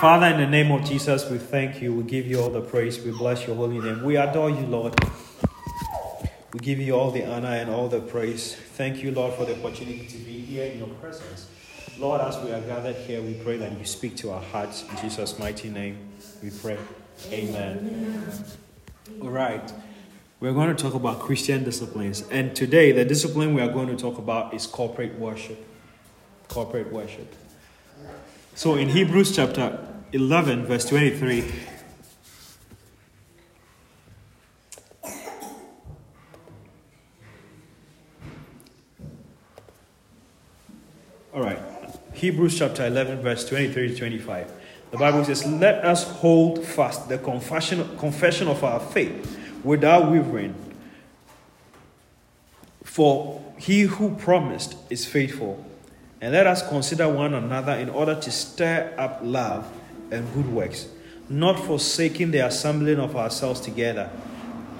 Father, in the name of Jesus, we thank you. We give you all the praise. We bless your holy name. We adore you, Lord. We give you all the honor and all the praise. Thank you, Lord, for the opportunity to be here in your presence. Lord, as we are gathered here, we pray that you speak to our hearts. In Jesus' mighty name, we pray. Amen. All right. We're going to talk about Christian disciplines. And today, the discipline we are going to talk about is corporate worship. Corporate worship. So in Hebrews chapter 11, verse 23. All right. Hebrews chapter 11, verse 23 to 25. The Bible says, Let us hold fast the confession, confession of our faith without wavering. For he who promised is faithful. And let us consider one another in order to stir up love and good works, not forsaking the assembling of ourselves together,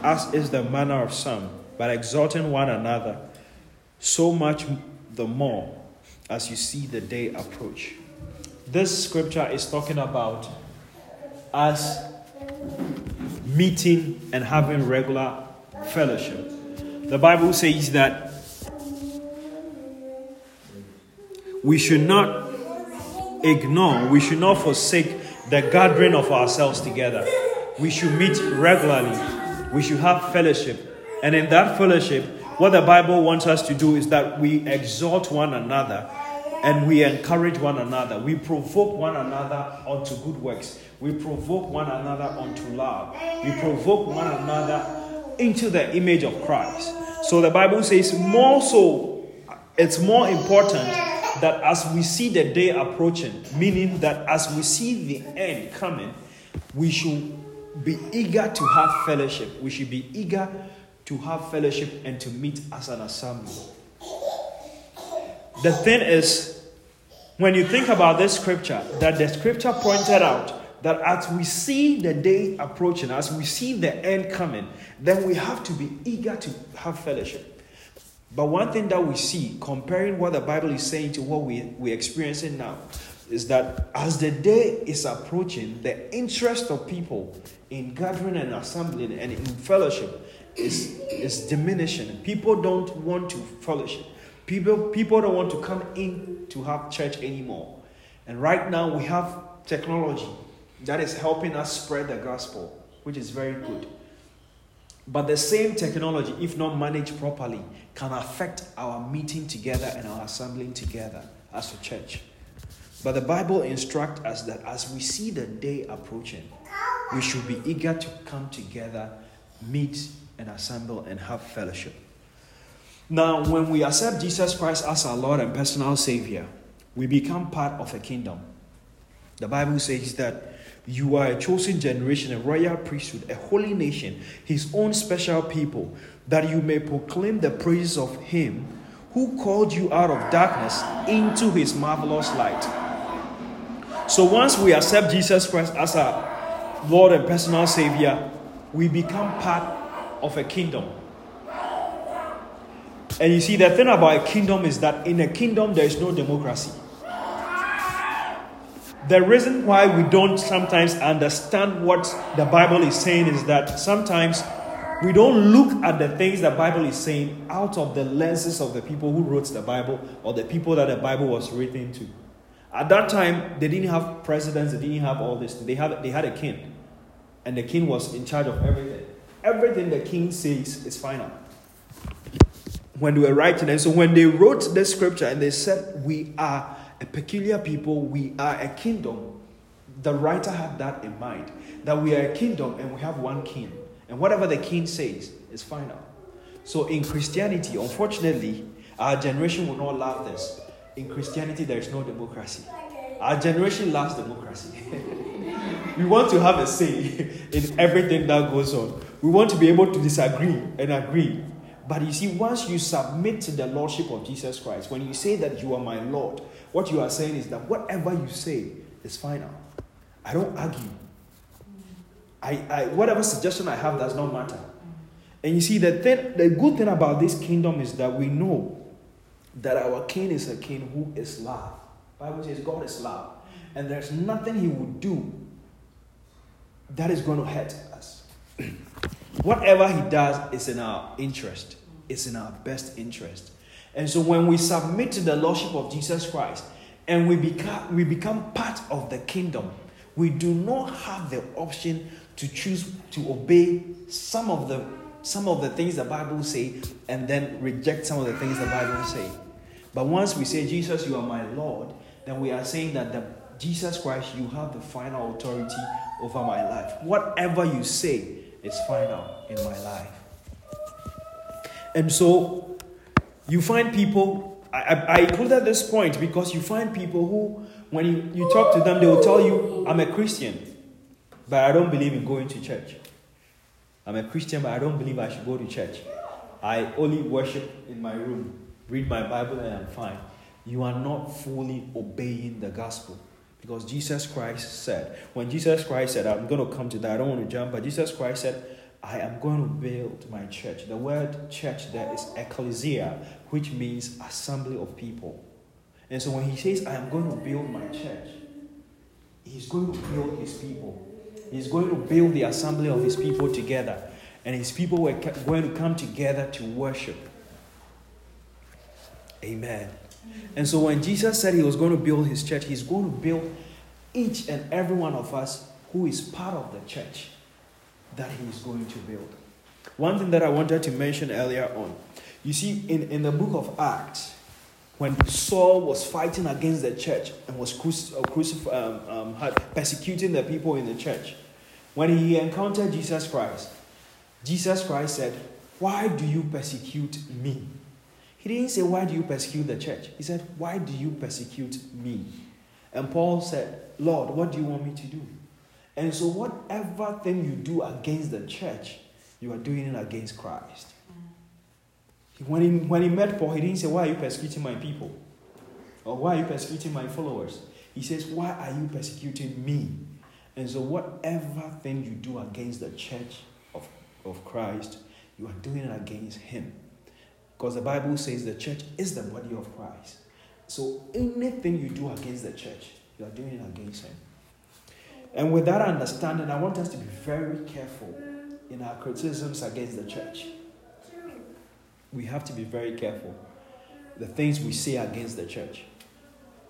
as is the manner of some, but exhorting one another, so much the more as you see the day approach. This scripture is talking about us meeting and having regular fellowship. The Bible says that we should not ignore, we should not forsake the gathering of ourselves together. We should meet regularly, we should have fellowship. And in that fellowship, what the Bible wants us to do is that we exhort one another and we encourage one another. We provoke one another unto good works. We provoke one another unto love. We provoke one another into the image of Christ. So the Bible says, more so, it's more important that as we see the day approaching, meaning that as we see the end coming, we should be eager to have fellowship. We should be eager to have fellowship and to meet as an assembly. The thing is, when you think about this scripture, that the scripture pointed out that as we see the day approaching, as we see the end coming, then we have to be eager to have fellowship. But one thing that we see, comparing what the Bible is saying to what we, we're experiencing now, is that as the day is approaching, the interest of people in gathering and assembling and in fellowship is, is diminishing. People don't want to fellowship. People, people don't want to come in to have church anymore. And right now we have technology that is helping us spread the gospel, which is very good. But the same technology, if not managed properly, can affect our meeting together and our assembling together as a church. But the Bible instructs us that as we see the day approaching, we should be eager to come together, meet and assemble and have fellowship. Now, when we accept Jesus Christ as our Lord and personal Savior, we become part of a kingdom. The Bible says that you are a chosen generation, a royal priesthood, a holy nation, his own special people, that you may proclaim the praises of him who called you out of darkness into his marvelous light. So once we accept Jesus Christ as our Lord and personal Savior, we become part of a kingdom. And you see, the thing about a kingdom is that in a kingdom there is no democracy. The reason why we don't sometimes understand what the Bible is saying is that sometimes we don't look at the things the Bible is saying out of the lenses of the people who wrote the Bible or the people that the Bible was written to. At that time, they didn't have presidents, they didn't have all this. They had, they had a king, and the king was in charge of everything. Everything the king says is final. When they were writing, and so when they wrote the scripture and they said, We are a peculiar people, we are a kingdom. The writer had that in mind that we are a kingdom and we have one king. And whatever the king says is final. So in Christianity, unfortunately, our generation will not love this. In Christianity, there is no democracy. Our generation loves democracy. we want to have a say in everything that goes on. We want to be able to disagree and agree. But you see, once you submit to the Lordship of Jesus Christ, when you say that you are my Lord, what you are saying is that whatever you say is final. I don't argue. I, I whatever suggestion I have does not matter. And you see, the, thing, the good thing about this kingdom is that we know that our king is a king who is love. Bible says God is love. and there's nothing he will do that is going to hurt us. Whatever he does is in our interest, it's in our best interest. And so when we submit to the Lordship of Jesus Christ and we become, we become part of the kingdom, we do not have the option to choose to obey some of the some of the things the Bible say and then reject some of the things the Bible say. But once we say, Jesus, you are my Lord, then we are saying that the, Jesus Christ, you have the final authority over my life. Whatever you say is final in my life. And so you find people, I, I included this point because you find people who, when you, you talk to them, they will tell you, I'm a Christian, but I don't believe in going to church. I'm a Christian, but I don't believe I should go to church. I only worship in my room, read my Bible, and I'm fine. You are not fully obeying the gospel. Because Jesus Christ said, when Jesus Christ said, I'm going to come to that, I don't want to jump, but Jesus Christ said, I am going to build my church. The word church there is ecclesia, which means assembly of people. And so when he says, I am going to build my church, he's going to build his people. He's going to build the assembly of his people together. And his people were going to come together to worship. Amen. And so when Jesus said he was going to build his church, he's going to build each and every one of us who is part of the church that he is going to build. One thing that I wanted to mention earlier on you see, in, in the book of Acts, when Saul was fighting against the church and was uh, crucif- um, um, persecuting the people in the church, when he encountered Jesus Christ, Jesus Christ said, Why do you persecute me? He didn't say, Why do you persecute the church? He said, Why do you persecute me? And Paul said, Lord, what do you want me to do? And so, whatever thing you do against the church, you are doing it against Christ. When he, when he met Paul, he didn't say, Why are you persecuting my people? Or why are you persecuting my followers? He says, Why are you persecuting me? And so, whatever thing you do against the church of, of Christ, you are doing it against him. Because the Bible says the church is the body of Christ. So, anything you do against the church, you are doing it against him. And with that understanding, I want us to be very careful in our criticisms against the church. We have to be very careful. The things we say against the church.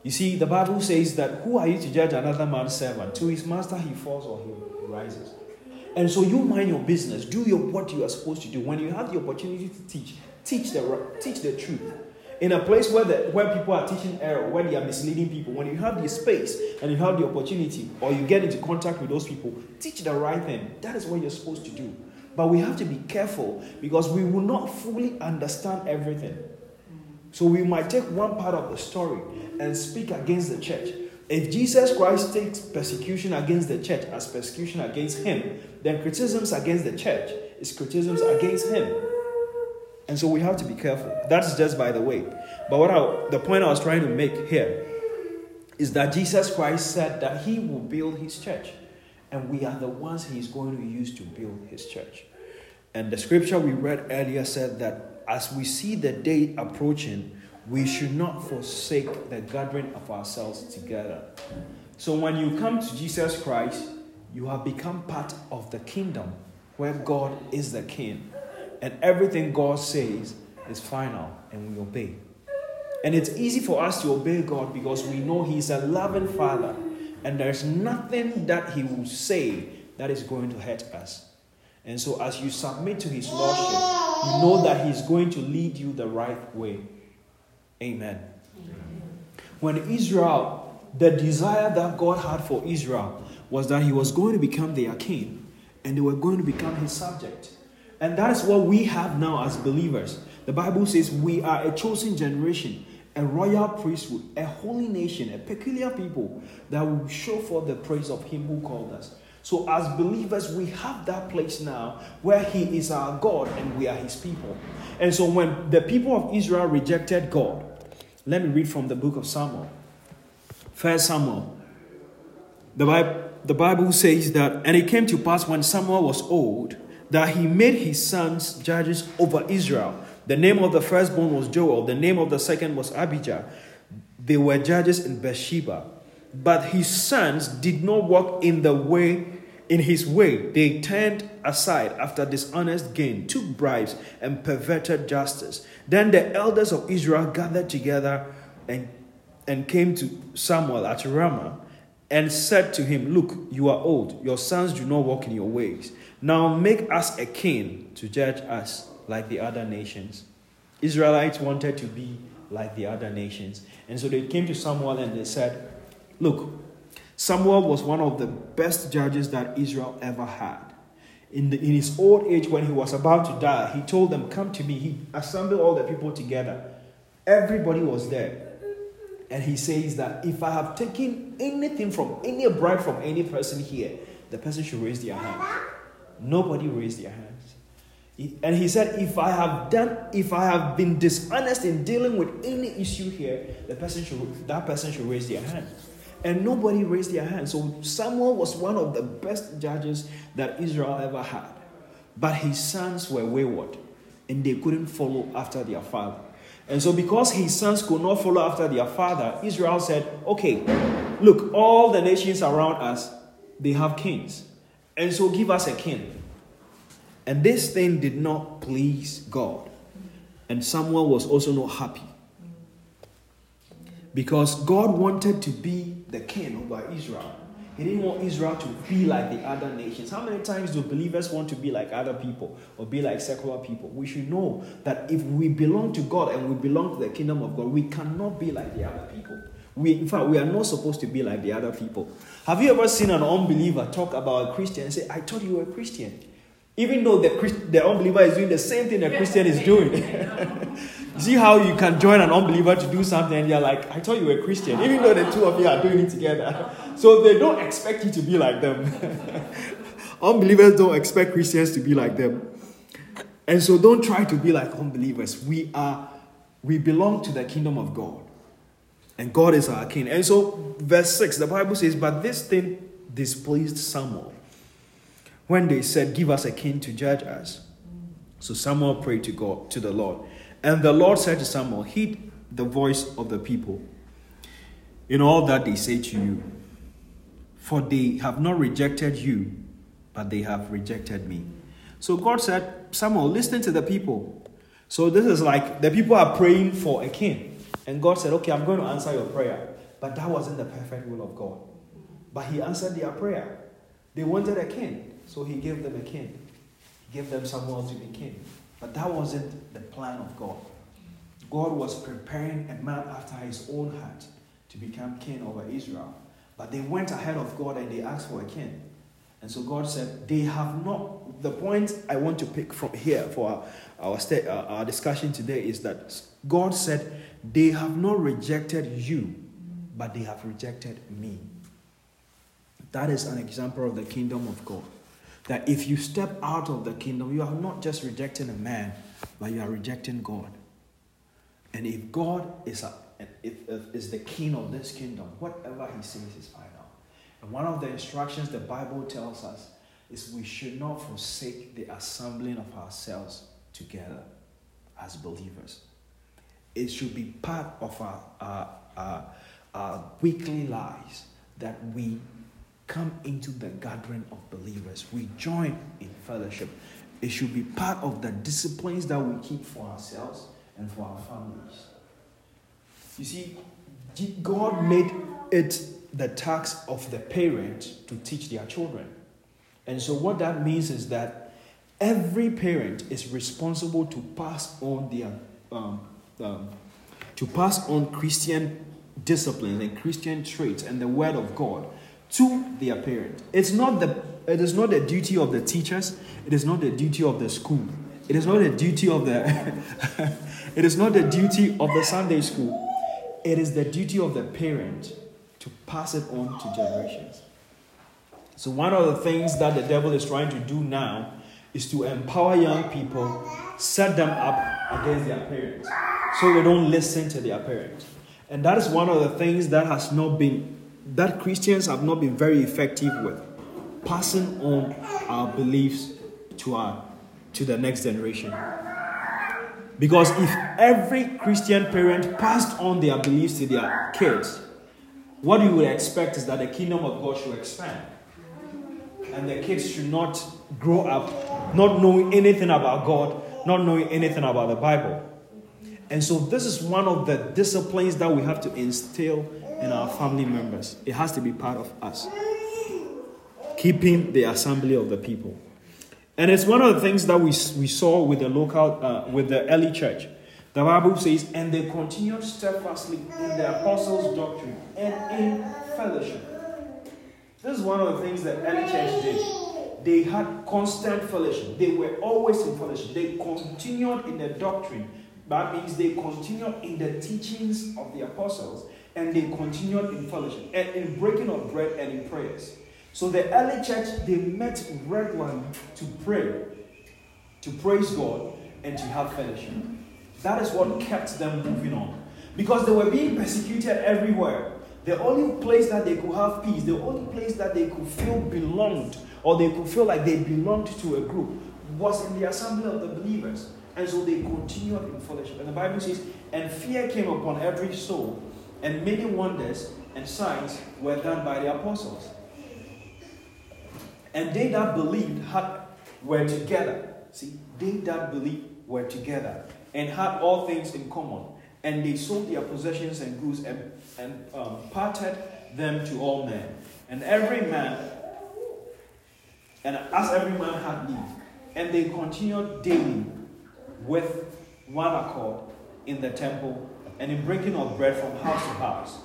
You see, the Bible says that who are you to judge another man's servant? To his master he falls or he rises. And so you mind your business. Do your, what you are supposed to do. When you have the opportunity to teach, teach the, teach the truth. In a place where, the, where people are teaching error, where they are misleading people, when you have the space and you have the opportunity, or you get into contact with those people, teach the right thing. That is what you're supposed to do. But we have to be careful because we will not fully understand everything. So we might take one part of the story and speak against the church. If Jesus Christ takes persecution against the church as persecution against him, then criticisms against the church is criticisms against him. And so we have to be careful. That's just by the way. But what I, the point I was trying to make here is that Jesus Christ said that he will build his church. And we are the ones he is going to use to build his church. And the scripture we read earlier said that as we see the day approaching, we should not forsake the gathering of ourselves together. So when you come to Jesus Christ, you have become part of the kingdom where God is the king. And everything God says is final and we obey. And it's easy for us to obey God because we know He's a loving Father and there's nothing that He will say that is going to hurt us. And so, as you submit to His Lordship, you know that He's going to lead you the right way. Amen. When Israel, the desire that God had for Israel was that He was going to become their king and they were going to become His subject. And that is what we have now as believers. The Bible says we are a chosen generation, a royal priesthood, a holy nation, a peculiar people that will show forth the praise of Him who called us. So, as believers, we have that place now where He is our God and we are His people. And so, when the people of Israel rejected God, let me read from the book of Samuel. First Samuel. The Bible, the Bible says that, and it came to pass when Samuel was old that he made his sons judges over Israel. The name of the firstborn was Joel, the name of the second was Abijah. They were judges in Beersheba. But his sons did not walk in the way in his way. They turned aside after dishonest gain, took bribes, and perverted justice. Then the elders of Israel gathered together and, and came to Samuel at Ramah and said to him, Look, you are old, your sons do not walk in your ways. Now make us a king to judge us like the other nations. Israelites wanted to be like the other nations. And so they came to Samuel and they said, Look, Samuel was one of the best judges that Israel ever had. In, the, in his old age, when he was about to die, he told them, Come to me. He assembled all the people together. Everybody was there. And he says that if I have taken anything from any bribe from any person here, the person should raise their hand. Nobody raised their hands. And he said, if I have done, if I have been dishonest in dealing with any issue here, the person should that person should raise their hand. And nobody raised their hand. So Samuel was one of the best judges that Israel ever had. But his sons were wayward and they couldn't follow after their father. And so, because his sons could not follow after their father, Israel said, Okay, look, all the nations around us, they have kings. And so, give us a king. And this thing did not please God. And Samuel was also not happy. Because God wanted to be the king over Israel. He didn't want Israel to be like the other nations. How many times do believers want to be like other people or be like secular people? We should know that if we belong to God and we belong to the kingdom of God, we cannot be like the other people. We, in fact, we are not supposed to be like the other people. Have you ever seen an unbeliever talk about a Christian and say, I thought you were a Christian? Even though the, Christ, the unbeliever is doing the same thing the Christian is doing. See how you can join an unbeliever to do something and you're like, I thought you were a Christian, even though the two of you are doing it together. So they don't expect you to be like them. Unbelievers don't expect Christians to be like them. And so don't try to be like unbelievers. We are, we belong to the kingdom of God. And God is our king. And so, verse 6, the Bible says, But this thing displeased Samuel when they said, Give us a king to judge us. So Samuel prayed to God, to the Lord. And the Lord said to Samuel, Heed the voice of the people in all that they say to you. For they have not rejected you, but they have rejected me. So God said, Samuel, listen to the people. So this is like the people are praying for a king. And God said, Okay, I'm going to answer your prayer. But that wasn't the perfect will of God. But He answered their prayer. They wanted a king. So he gave them a king. He gave them someone to be king. But that wasn't the plan of God. God was preparing a man after his own heart to become king over Israel. But they went ahead of God and they asked for a king. And so God said, They have not. The point I want to pick from here for our, our, st- uh, our discussion today is that God said, They have not rejected you, but they have rejected me. That is an example of the kingdom of God. That if you step out of the kingdom, you are not just rejecting a man, but you are rejecting God. And if God is, a, if, if, is the king of this kingdom, whatever he says is final. And one of the instructions the Bible tells us is we should not forsake the assembling of ourselves together as believers. It should be part of our, our, our, our weekly lives that we come into the gathering of believers. We join in fellowship. It should be part of the disciplines that we keep for ourselves and for our families. You see, God made it the task of the parent to teach their children. And so, what that means is that every parent is responsible to pass on their um, um, to pass on Christian disciplines and Christian traits and the Word of God to their parent. It's not the it is not the duty of the teachers, it is not the duty of the school. It is not the duty of the it is not the duty of the Sunday school. It is the duty of the parent to pass it on to generations. So one of the things that the devil is trying to do now is to empower young people, set them up against their parents so they don't listen to their parents. And that is one of the things that has not been that Christians have not been very effective with passing on our beliefs to our to the next generation. Because if every Christian parent passed on their beliefs to their kids, what you would expect is that the kingdom of God should expand. And the kids should not grow up not knowing anything about God, not knowing anything about the Bible. And so, this is one of the disciplines that we have to instill in our family members. It has to be part of us. Keeping the assembly of the people. And it's one of the things that we, we saw with the local, uh, with the early church. The Bible says, and they continued steadfastly in the apostles' doctrine and in fellowship. This is one of the things that early church did. They had constant fellowship. They were always in fellowship. They continued in the doctrine. That means they continued in the teachings of the apostles and they continued in fellowship and in breaking of bread and in prayers. So the early church, they met regularly to pray, to praise God, and to have fellowship. That is what kept them moving on. Because they were being persecuted everywhere. The only place that they could have peace, the only place that they could feel belonged, or they could feel like they belonged to a group, was in the assembly of the believers. And so they continued in fellowship. And the Bible says, and fear came upon every soul, and many wonders and signs were done by the apostles. And they that believed had, were together. See, they that believed were together and had all things in common. And they sold their possessions and goods and, and um, parted them to all men. And every man, and as every man had need. And they continued daily with one accord in the temple and in breaking of bread from house to house.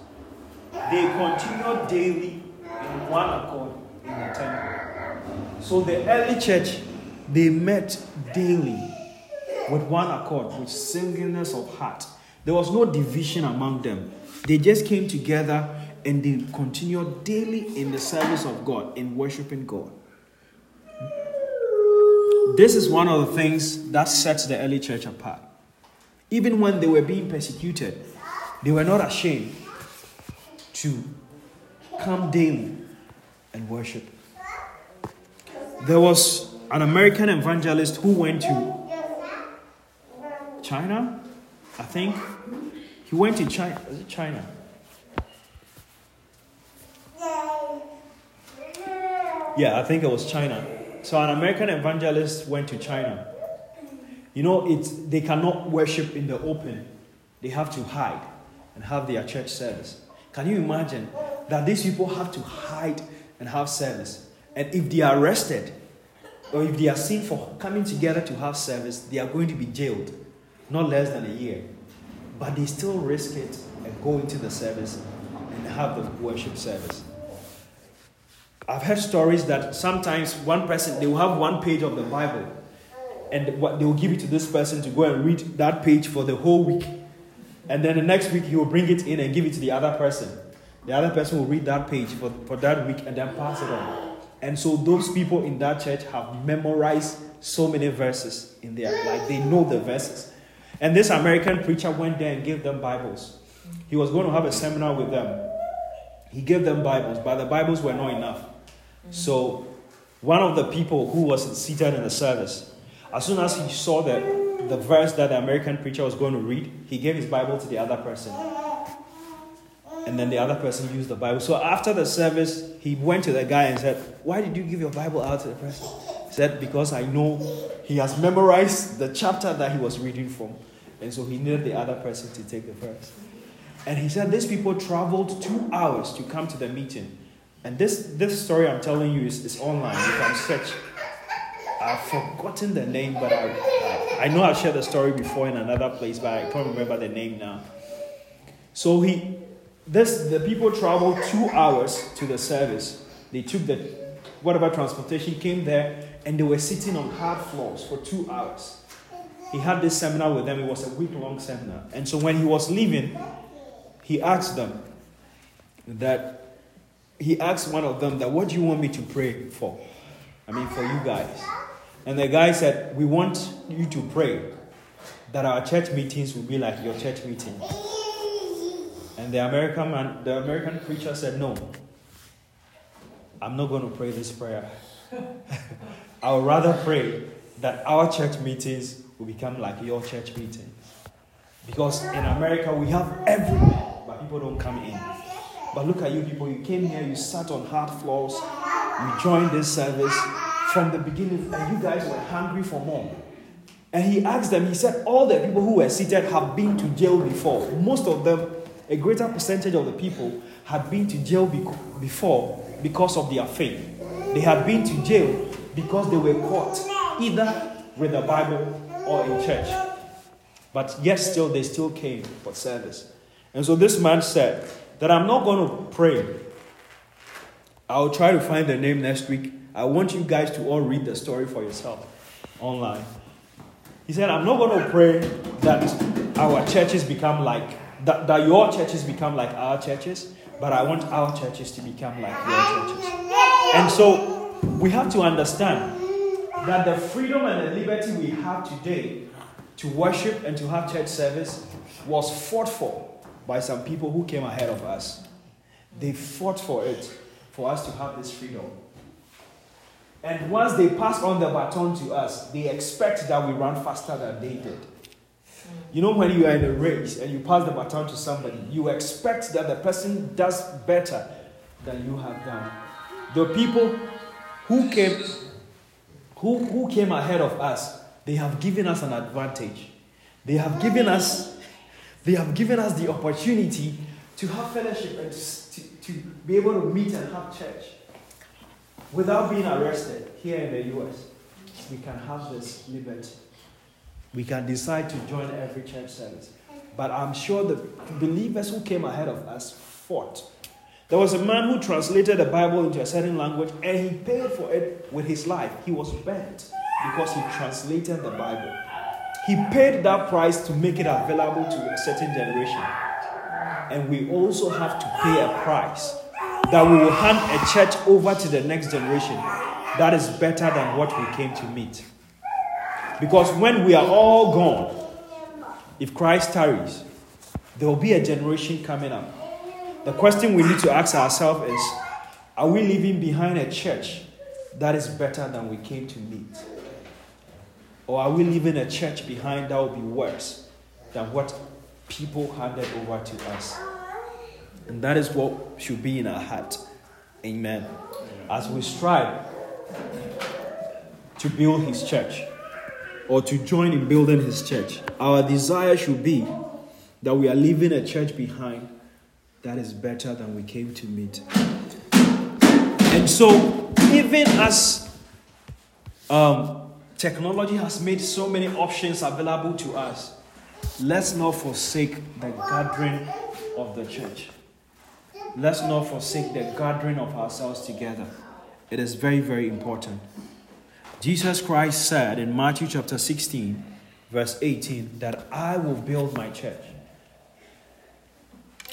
They continued daily in one accord in the temple. So the early church, they met daily with one accord, with singleness of heart. There was no division among them. They just came together and they continued daily in the service of God, in worshiping God. This is one of the things that sets the early church apart. Even when they were being persecuted, they were not ashamed to come daily and worship. There was an American evangelist who went to China, I think. He went to China. Is it China? Yeah, I think it was China. So an American evangelist went to China. You know, it's, they cannot worship in the open. They have to hide and have their church service. Can you imagine that these people have to hide and have service? And if they are arrested, or if they are seen for coming together to have service, they are going to be jailed not less than a year. But they still risk it and go into the service and have the worship service. I've heard stories that sometimes one person, they will have one page of the Bible and they will give it to this person to go and read that page for the whole week. And then the next week, he will bring it in and give it to the other person. The other person will read that page for, for that week and then pass it on. And so those people in that church have memorized so many verses in there. Like they know the verses. And this American preacher went there and gave them Bibles. He was going to have a seminar with them. He gave them Bibles, but the Bibles were not enough. So, one of the people who was seated in the service, as soon as he saw the, the verse that the American preacher was going to read, he gave his Bible to the other person. And then the other person used the Bible. So, after the service, he went to the guy and said, Why did you give your Bible out to the person? He said, Because I know he has memorized the chapter that he was reading from. And so he needed the other person to take the verse. And he said these people traveled two hours to come to the meeting. And this, this story I'm telling you is, is online. You can search. I've forgotten the name, but I, I, I know I've shared the story before in another place, but I can't remember the name now. So he, this, the people traveled two hours to the service. They took the whatever transportation, came there, and they were sitting on hard floors for two hours he had this seminar with them. It was a week long seminar. And so when he was leaving, he asked them that he asked one of them that what do you want me to pray for? I mean for you guys. And the guy said, We want you to pray that our church meetings will be like your church meetings. And the American man, the American preacher said, No. I'm not going to pray this prayer. I would rather pray that our church meetings will become like your church meetings. Because in America, we have everywhere, but people don't come in. But look at you people, you came here, you sat on hard floors, you joined this service from the beginning, and you guys were hungry for more. And he asked them, he said, all the people who were seated have been to jail before. Most of them, a greater percentage of the people, had been to jail before because of their faith. They had been to jail because they were caught either with the Bible or in church. But yet, still, they still came for service. And so this man said that I'm not going to pray. I'll try to find the name next week. I want you guys to all read the story for yourself online. He said, I'm not going to pray that our churches become like, that, that your churches become like our churches, but I want our churches to become like your churches. And so we have to understand that the freedom and the liberty we have today to worship and to have church service was fought for by some people who came ahead of us. They fought for it, for us to have this freedom. And once they pass on the baton to us, they expect that we run faster than they did. You know, when you are in a race and you pass the baton to somebody, you expect that the person does better than you have done. The people who came, who, who came ahead of us, they have given us an advantage. They have given us, they have given us the opportunity to have fellowship and to, to be able to meet and have church without being arrested here in the US. We can have this liberty. We can decide to join every church service. But I'm sure the believers who came ahead of us fought. There was a man who translated the Bible into a certain language and he paid for it with his life. He was burnt because he translated the Bible. He paid that price to make it available to a certain generation. And we also have to pay a price that we will hand a church over to the next generation that is better than what we came to meet. Because when we are all gone, if Christ tarries, there will be a generation coming up. The question we need to ask ourselves is Are we leaving behind a church that is better than we came to meet? Or are we leaving a church behind that will be worse than what people handed over to us? And that is what should be in our heart. Amen. As we strive to build his church or to join in building his church, our desire should be that we are leaving a church behind that is better than we came to meet. And so, even as um, technology has made so many options available to us, let's not forsake the gathering of the church let's not forsake the gathering of ourselves together. It is very, very important. Jesus Christ said in Matthew chapter 16, verse 18, that I will build my church.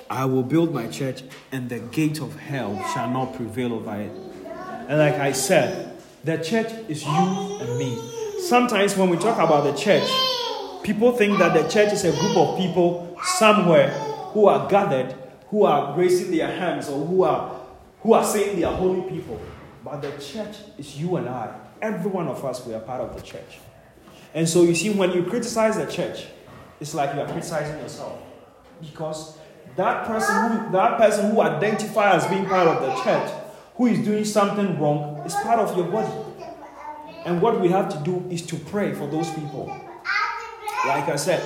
I will build my church, and the gate of hell shall not prevail over it. And like I said, the church is you and me. Sometimes when we talk about the church, people think that the church is a group of people somewhere who are gathered who are raising their hands or who are who are saying they are holy people. But the church is you and I. Every one of us, we are part of the church. And so you see, when you criticize the church, it's like you are criticizing yourself. Because that person who that person who identifies as being part of the church, who is doing something wrong, is part of your body. And what we have to do is to pray for those people. Like I said,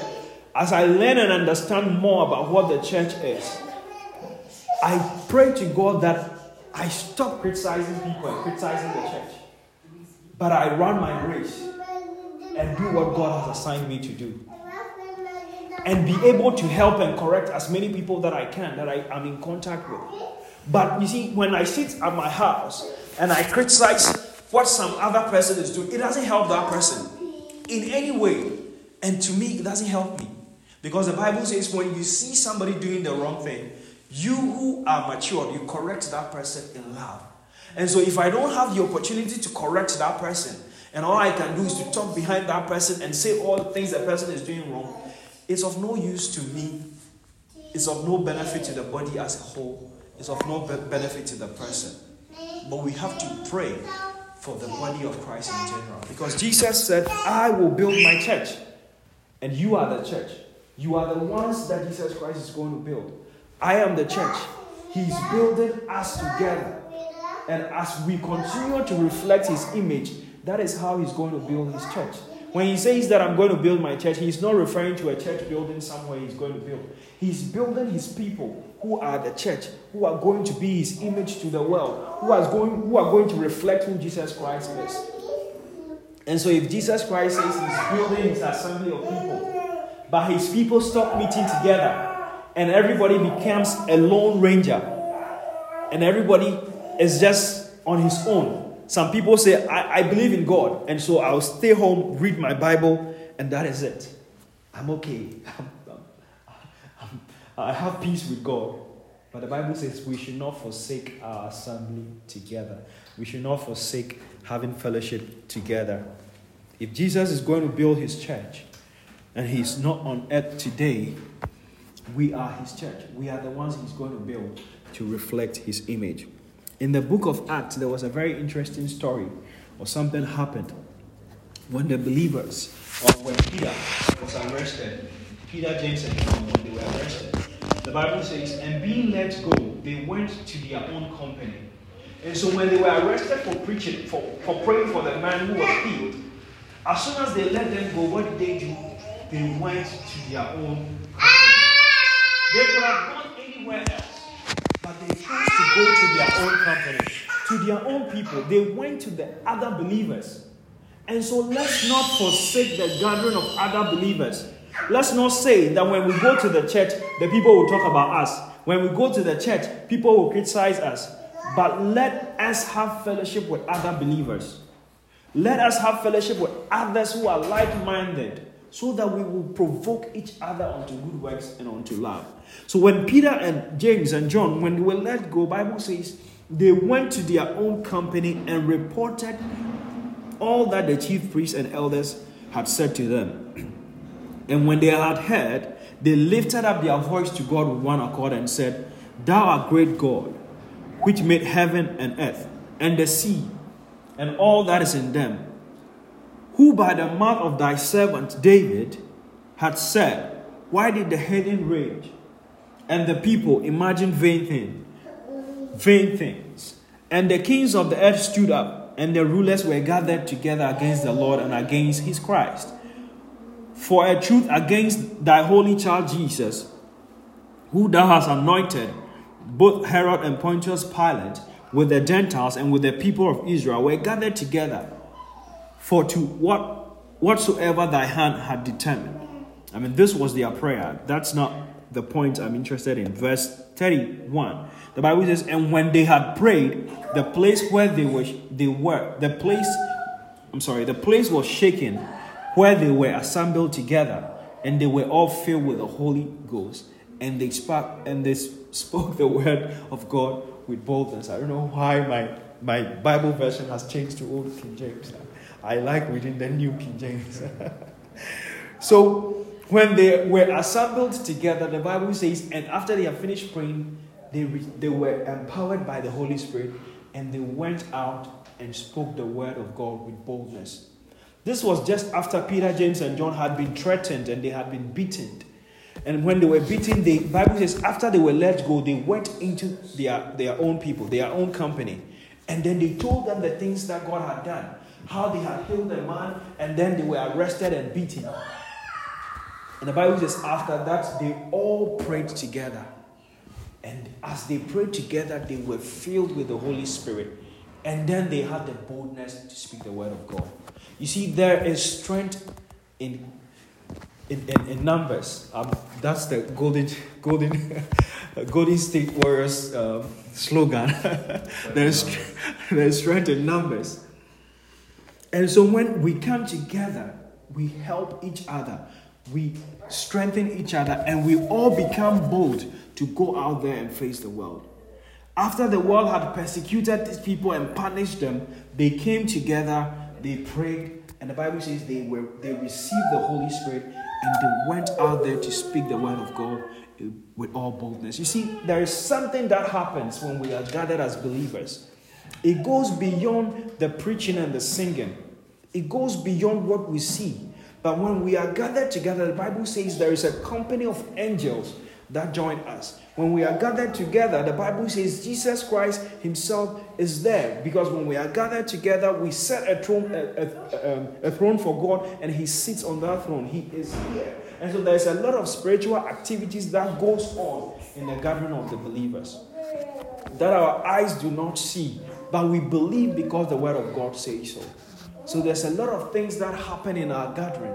as I learn and understand more about what the church is, I pray to God that I stop criticizing people and criticizing the church. But I run my race and do what God has assigned me to do. And be able to help and correct as many people that I can that I am in contact with. But you see, when I sit at my house and I criticize what some other person is doing, it doesn't help that person in any way. And to me, it doesn't help me. Because the Bible says when you see somebody doing the wrong thing, you who are mature, you correct that person in love. And so if I don't have the opportunity to correct that person, and all I can do is to talk behind that person and say all the things that person is doing wrong, it's of no use to me. It's of no benefit to the body as a whole. It's of no benefit to the person. But we have to pray for the body of Christ in general. Because Jesus said, I will build my church. And you are the church. You are the ones that Jesus Christ is going to build. I am the church. He's building us together. And as we continue to reflect His image, that is how He's going to build His church. When He says that I'm going to build my church, He's not referring to a church building somewhere He's going to build. He's building His people who are the church, who are going to be His image to the world, who are going, who are going to reflect who Jesus Christ is. And so, if Jesus Christ says He's building His assembly of people, but His people stop meeting together, and everybody becomes a lone ranger, and everybody is just on his own. Some people say, I, I believe in God, and so I'll stay home, read my Bible, and that is it. I'm okay. I have peace with God. But the Bible says we should not forsake our assembly together. We should not forsake having fellowship together. If Jesus is going to build his church and he's not on earth today, we are his church. We are the ones he's going to build to reflect his image. In the book of Acts, there was a very interesting story, or something happened when the believers, or when Peter was arrested, Peter, James, and John, when they were arrested, the Bible says, and being let go, they went to their own company. And so when they were arrested for preaching, for, for praying for the man who was healed, as soon as they let them go, what did they do? They went to their own company. they could have gone anywhere else, but they chose go to their own company, to their own people. They went to the other believers. And so let's not forsake the gathering of other believers. Let's not say that when we go to the church, the people will talk about us. When we go to the church, people will criticize us. But let us have fellowship with other believers. Let us have fellowship with others who are like minded so that we will provoke each other unto good works and unto love. So when Peter and James and John, when they were let go, Bible says they went to their own company and reported all that the chief priests and elders had said to them. And when they had heard, they lifted up their voice to God with one accord and said, Thou art great God, which made heaven and earth, and the sea, and all that is in them who by the mouth of thy servant David had said, Why did the heathen rage and the people imagine vain things? Vain things. And the kings of the earth stood up, and the rulers were gathered together against the Lord and against his Christ. For a truth against thy holy child Jesus, who thou hast anointed, both Herod and Pontius Pilate, with the Gentiles and with the people of Israel, were gathered together for to what whatsoever thy hand had determined. I mean, this was their prayer. That's not the point I'm interested in. Verse 31. The Bible says, And when they had prayed, the place where they were they were, the place, I'm sorry, the place was shaken where they were assembled together, and they were all filled with the Holy Ghost. And they spoke and they spoke the word of God with boldness. I don't know why my, my Bible version has changed to Old King James. I like reading the New King James. so when they were assembled together, the Bible says, and after they had finished praying, they, re- they were empowered by the Holy Spirit and they went out and spoke the word of God with boldness. This was just after Peter, James, and John had been threatened and they had been beaten. And when they were beaten, the Bible says after they were let go, they went into their, their own people, their own company. And then they told them the things that God had done how they had healed a man and then they were arrested and beaten. And the Bible says, after that, they all prayed together. And as they prayed together, they were filled with the Holy Spirit. And then they had the boldness to speak the word of God. You see, there is strength in in, in, in numbers. Um, that's the golden golden golden state warriors um, slogan. there's there's strength in numbers. And so when we come together, we help each other, we strengthen each other, and we all become bold to go out there and face the world. After the world had persecuted these people and punished them, they came together, they prayed, and the Bible says they were they received the Holy Spirit and they went out there to speak the word of God eh, with all boldness. You see, there is something that happens when we are gathered as believers. It goes beyond the preaching and the singing, it goes beyond what we see. But when we are gathered together, the Bible says there is a company of angels that join us. When we are gathered together, the Bible says Jesus Christ Himself is there because when we are gathered together, we set a throne, a, a, um, a throne for God, and He sits on that throne. He is here, and so there's a lot of spiritual activities that goes on in the gathering of the believers that our eyes do not see, but we believe because the Word of God says so. So there's a lot of things that happen in our gathering.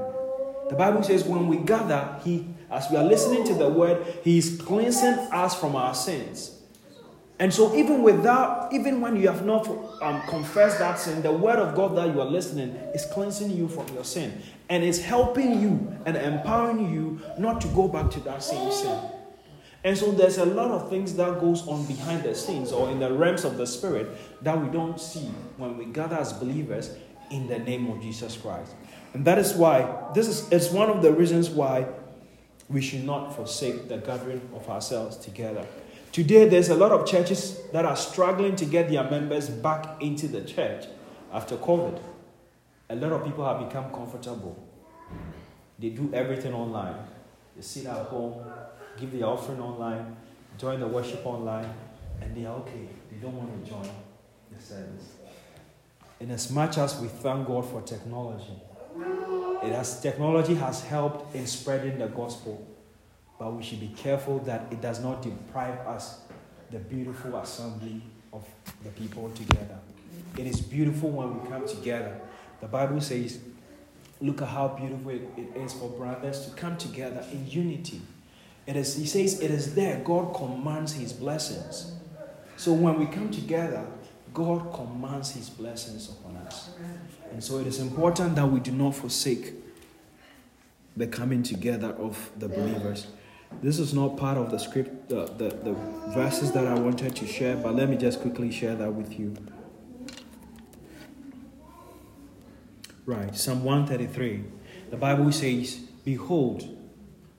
The Bible says when we gather, He as we are listening to the word, He is cleansing us from our sins. And so, even without, even when you have not um, confessed that sin, the word of God that you are listening is cleansing you from your sin, and is helping you and empowering you not to go back to that same sin. And so, there's a lot of things that goes on behind the scenes or in the realms of the spirit that we don't see when we gather as believers in the name of Jesus Christ. And that is why this is it's one of the reasons why we should not forsake the gathering of ourselves together. Today, there's a lot of churches that are struggling to get their members back into the church after COVID. A lot of people have become comfortable. They do everything online. They sit at home, give the offering online, join the worship online, and they are okay. They don't want to join the service. In as much as we thank God for technology, it has, technology has helped in spreading the gospel, but we should be careful that it does not deprive us the beautiful assembly of the people together. It is beautiful when we come together. The Bible says, look at how beautiful it is for brothers to come together in unity. It is, he says, it is there God commands his blessings. So when we come together, God commands his blessings upon us. And so it is important that we do not forsake the coming together of the believers. This is not part of the script, the, the, the verses that I wanted to share, but let me just quickly share that with you. Right, Psalm 133. The Bible says, Behold,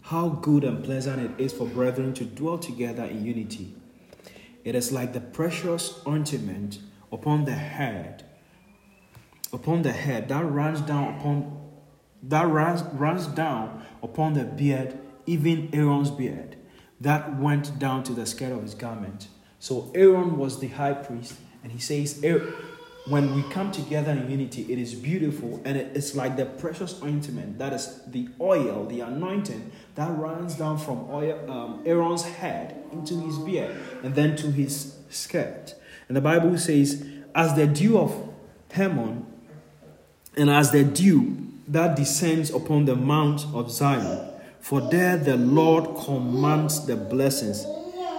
how good and pleasant it is for brethren to dwell together in unity. It is like the precious ointment upon the head, upon the head that runs down upon that runs, runs down upon the beard, even Aaron's beard, that went down to the skirt of his garment. So Aaron was the high priest, and he says, when we come together in unity, it is beautiful, and it's like the precious ointment that is the oil, the anointing that runs down from oil, um, Aaron's head into his beard and then to his skirt. And the Bible says, as the dew of Hermon, and as the dew that descends upon the mount of Zion. For there the Lord commands the blessings,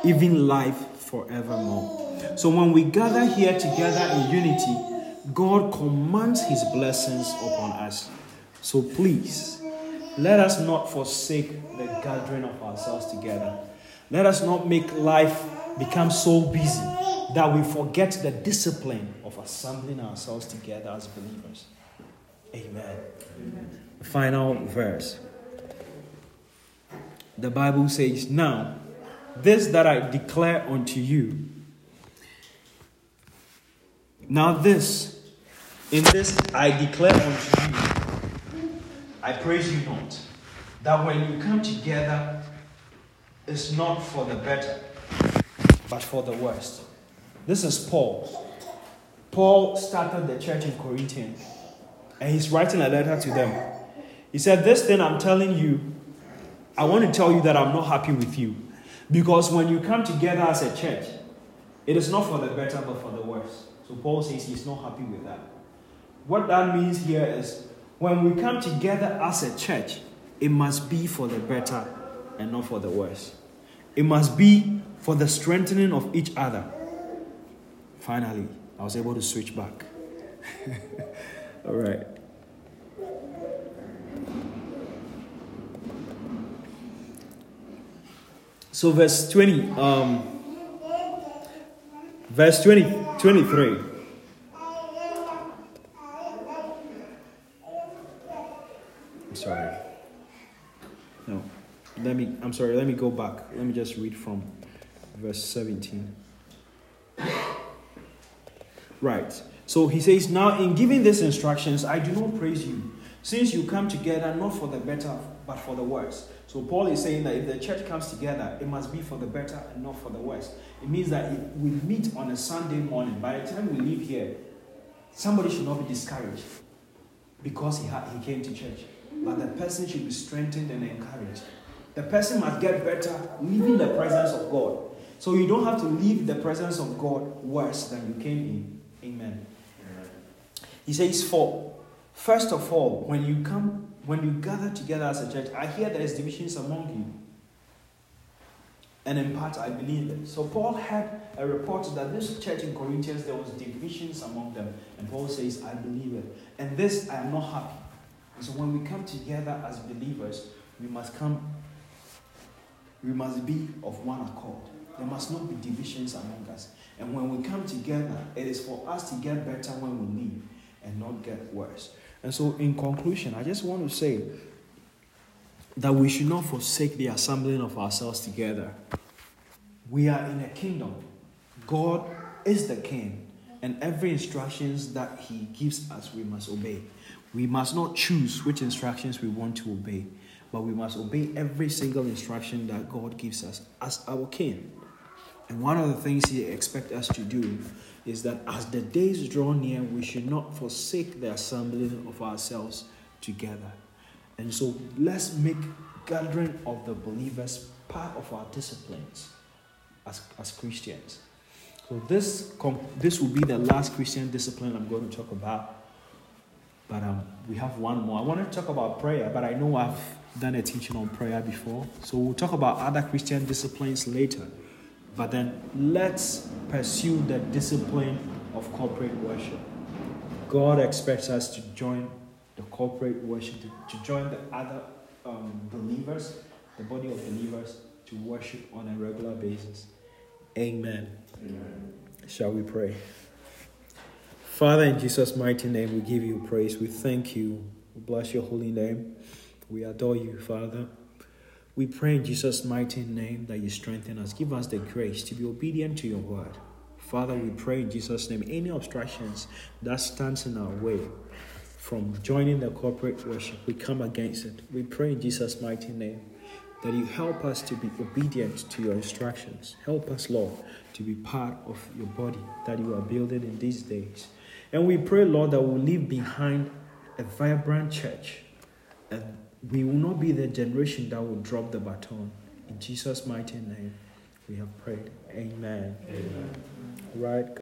even life forevermore. So when we gather here together in unity, God commands his blessings upon us. So please, let us not forsake the gathering of ourselves together. Let us not make life become so busy that we forget the discipline of assembling ourselves together as believers. Amen. Amen. Final verse. The Bible says, Now, this that I declare unto you, now this, in this I declare unto you, I praise you not, that when you come together, it's not for the better, but for the worst. This is Paul. Paul started the church in Corinthians and he's writing a letter to them. He said, This thing I'm telling you, I want to tell you that I'm not happy with you. Because when you come together as a church, it is not for the better but for the worse. So Paul says he's not happy with that. What that means here is when we come together as a church, it must be for the better and not for the worse. It must be for the strengthening of each other. Finally, I was able to switch back. All right. So verse 20, um, verse 20, 23. I'm sorry. No, let me, I'm sorry, let me go back. Let me just read from verse 17. Right. So he says, Now in giving these instructions, I do not praise you, since you come together not for the better, but for the worse. So Paul is saying that if the church comes together, it must be for the better and not for the worse. It means that if we meet on a Sunday morning, by the time we leave here, somebody should not be discouraged because he, had, he came to church. But the person should be strengthened and encouraged. The person must get better leaving the presence of God. So you don't have to leave the presence of God worse than you came in. Amen. He says, For first of all, when you come, when you gather together as a church, I hear there is divisions among you. And in part, I believe it. So Paul had a report that this church in Corinthians, there was divisions among them. And Paul says, I believe it. And this, I am not happy. And so when we come together as believers, we must come, we must be of one accord. There must not be divisions among us. And when we come together, it is for us to get better when we leave and not get worse. And so, in conclusion, I just want to say that we should not forsake the assembling of ourselves together. We are in a kingdom. God is the king, and every instructions that he gives us, we must obey. We must not choose which instructions we want to obey, but we must obey every single instruction that God gives us as our king. And one of the things he expects us to do is that as the days draw near, we should not forsake the assembling of ourselves together. And so let's make gathering of the believers part of our disciplines as, as Christians. So this, this will be the last Christian discipline I'm going to talk about. But um, we have one more. I want to talk about prayer, but I know I've done a teaching on prayer before. So we'll talk about other Christian disciplines later. But then let's pursue the discipline of corporate worship. God expects us to join the corporate worship, to, to join the other um, believers, the body of believers, to worship on a regular basis. Amen. Amen. Shall we pray? Father, in Jesus' mighty name, we give you praise. We thank you. We bless your holy name. We adore you, Father. We pray in Jesus' mighty name that you strengthen us. Give us the grace to be obedient to your word. Father, we pray in Jesus' name any obstructions that stands in our way from joining the corporate worship, we come against it. We pray in Jesus' mighty name that you help us to be obedient to your instructions. Help us, Lord, to be part of your body that you are building in these days. And we pray, Lord, that we'll leave behind a vibrant church and we will not be the generation that will drop the baton. In Jesus' mighty name, we have prayed. Amen. Amen. Right.